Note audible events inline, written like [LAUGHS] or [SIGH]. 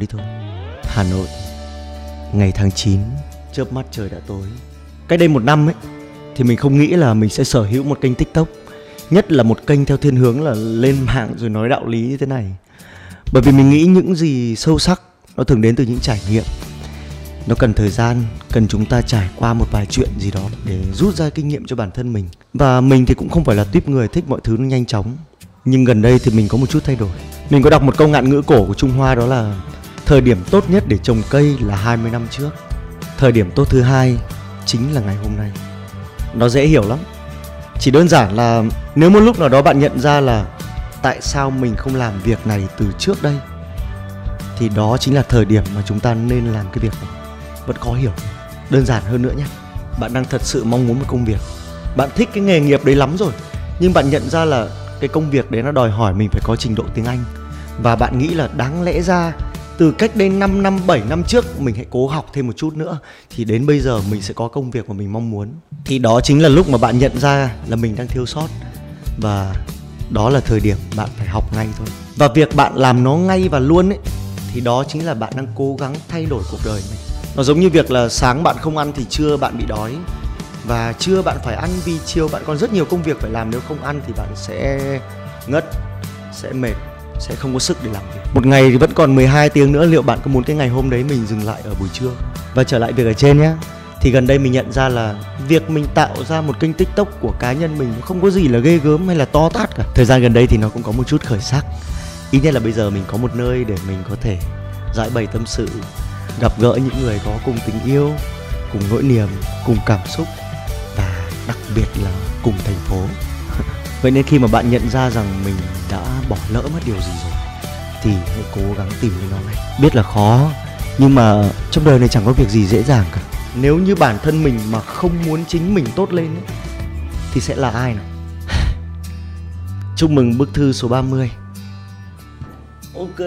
đi thôi. Hà Nội, Ngày tháng 9 Chớp mắt trời đã tối. Cách đây một năm ấy, Thì mình không nghĩ là mình sẽ sở hữu một kênh tiktok, Nhất là một kênh theo thiên hướng là lên mạng rồi nói đạo lý như thế này. Bởi vì mình nghĩ những gì sâu sắc, Nó thường đến từ những trải nghiệm. Nó cần thời gian, cần chúng ta trải qua một vài chuyện gì đó để rút ra kinh nghiệm cho bản thân mình. Và mình thì cũng không phải là tuyếp người thích mọi thứ nó nhanh chóng. Nhưng gần đây thì mình có một chút thay đổi. Mình có đọc một câu ngạn ngữ cổ của trung hoa đó là thời điểm tốt nhất để trồng cây là 20 năm trước. Thời điểm tốt thứ hai chính là ngày hôm nay. Nó dễ hiểu lắm. Chỉ đơn giản là nếu một lúc nào đó bạn nhận ra là tại sao mình không làm việc này từ trước đây, thì đó chính là thời điểm mà chúng ta nên làm cái việc này. Vẫn khó hiểu. Đơn giản hơn nữa nhé. Bạn đang thật sự mong muốn một công việc. Bạn thích cái nghề nghiệp đấy lắm rồi, nhưng bạn nhận ra là cái công việc đấy nó đòi hỏi mình phải có trình độ tiếng Anh. Và bạn nghĩ là đáng lẽ ra từ cách đây 5 năm 7 năm trước, mình hãy cố học thêm một chút nữa, thì đến bây giờ mình sẽ có công việc mà mình mong muốn. Thì đó chính là lúc mà bạn nhận ra là mình đang thiếu sót, và đó là thời điểm bạn phải học ngay thôi. Và việc bạn làm nó ngay và luôn ấy, thì đó chính là bạn đang cố gắng thay đổi cuộc đời mình. Nó giống như việc là sáng bạn không ăn thì trưa bạn bị đói. Và trưa bạn phải ăn vì chiều bạn còn rất nhiều công việc phải làm, nếu không ăn thì bạn sẽ ngất, sẽ mệt sẽ không có sức để làm việc. Một ngày thì vẫn còn 12 tiếng nữa. Liệu bạn có muốn cái ngày hôm đấy mình dừng lại ở buổi trưa và trở lại việc ở trên nhé thì gần đây mình nhận ra là việc mình tạo ra một kênh tiktok của cá nhân mình không có gì là ghê gớm hay là to tát cả. Thời gian gần đây thì nó cũng có một chút khởi sắc. Ít nhất là bây giờ mình có một nơi để mình có thể giải bày tâm sự, gặp gỡ những người có cùng tình yêu, cùng nỗi niềm, cùng cảm xúc và đặc biệt là cùng thành phố vậy nên khi mà bạn nhận ra rằng mình đã bỏ lỡ mất điều gì rồi thì hãy cố gắng tìm lấy nó ngay. Biết là khó nhưng mà trong đời này chẳng có việc gì dễ dàng cả. Nếu như bản thân mình mà không muốn chính mình tốt lên ấy, thì sẽ là ai nào? [LAUGHS] Chúc mừng bức thư số 30 ok.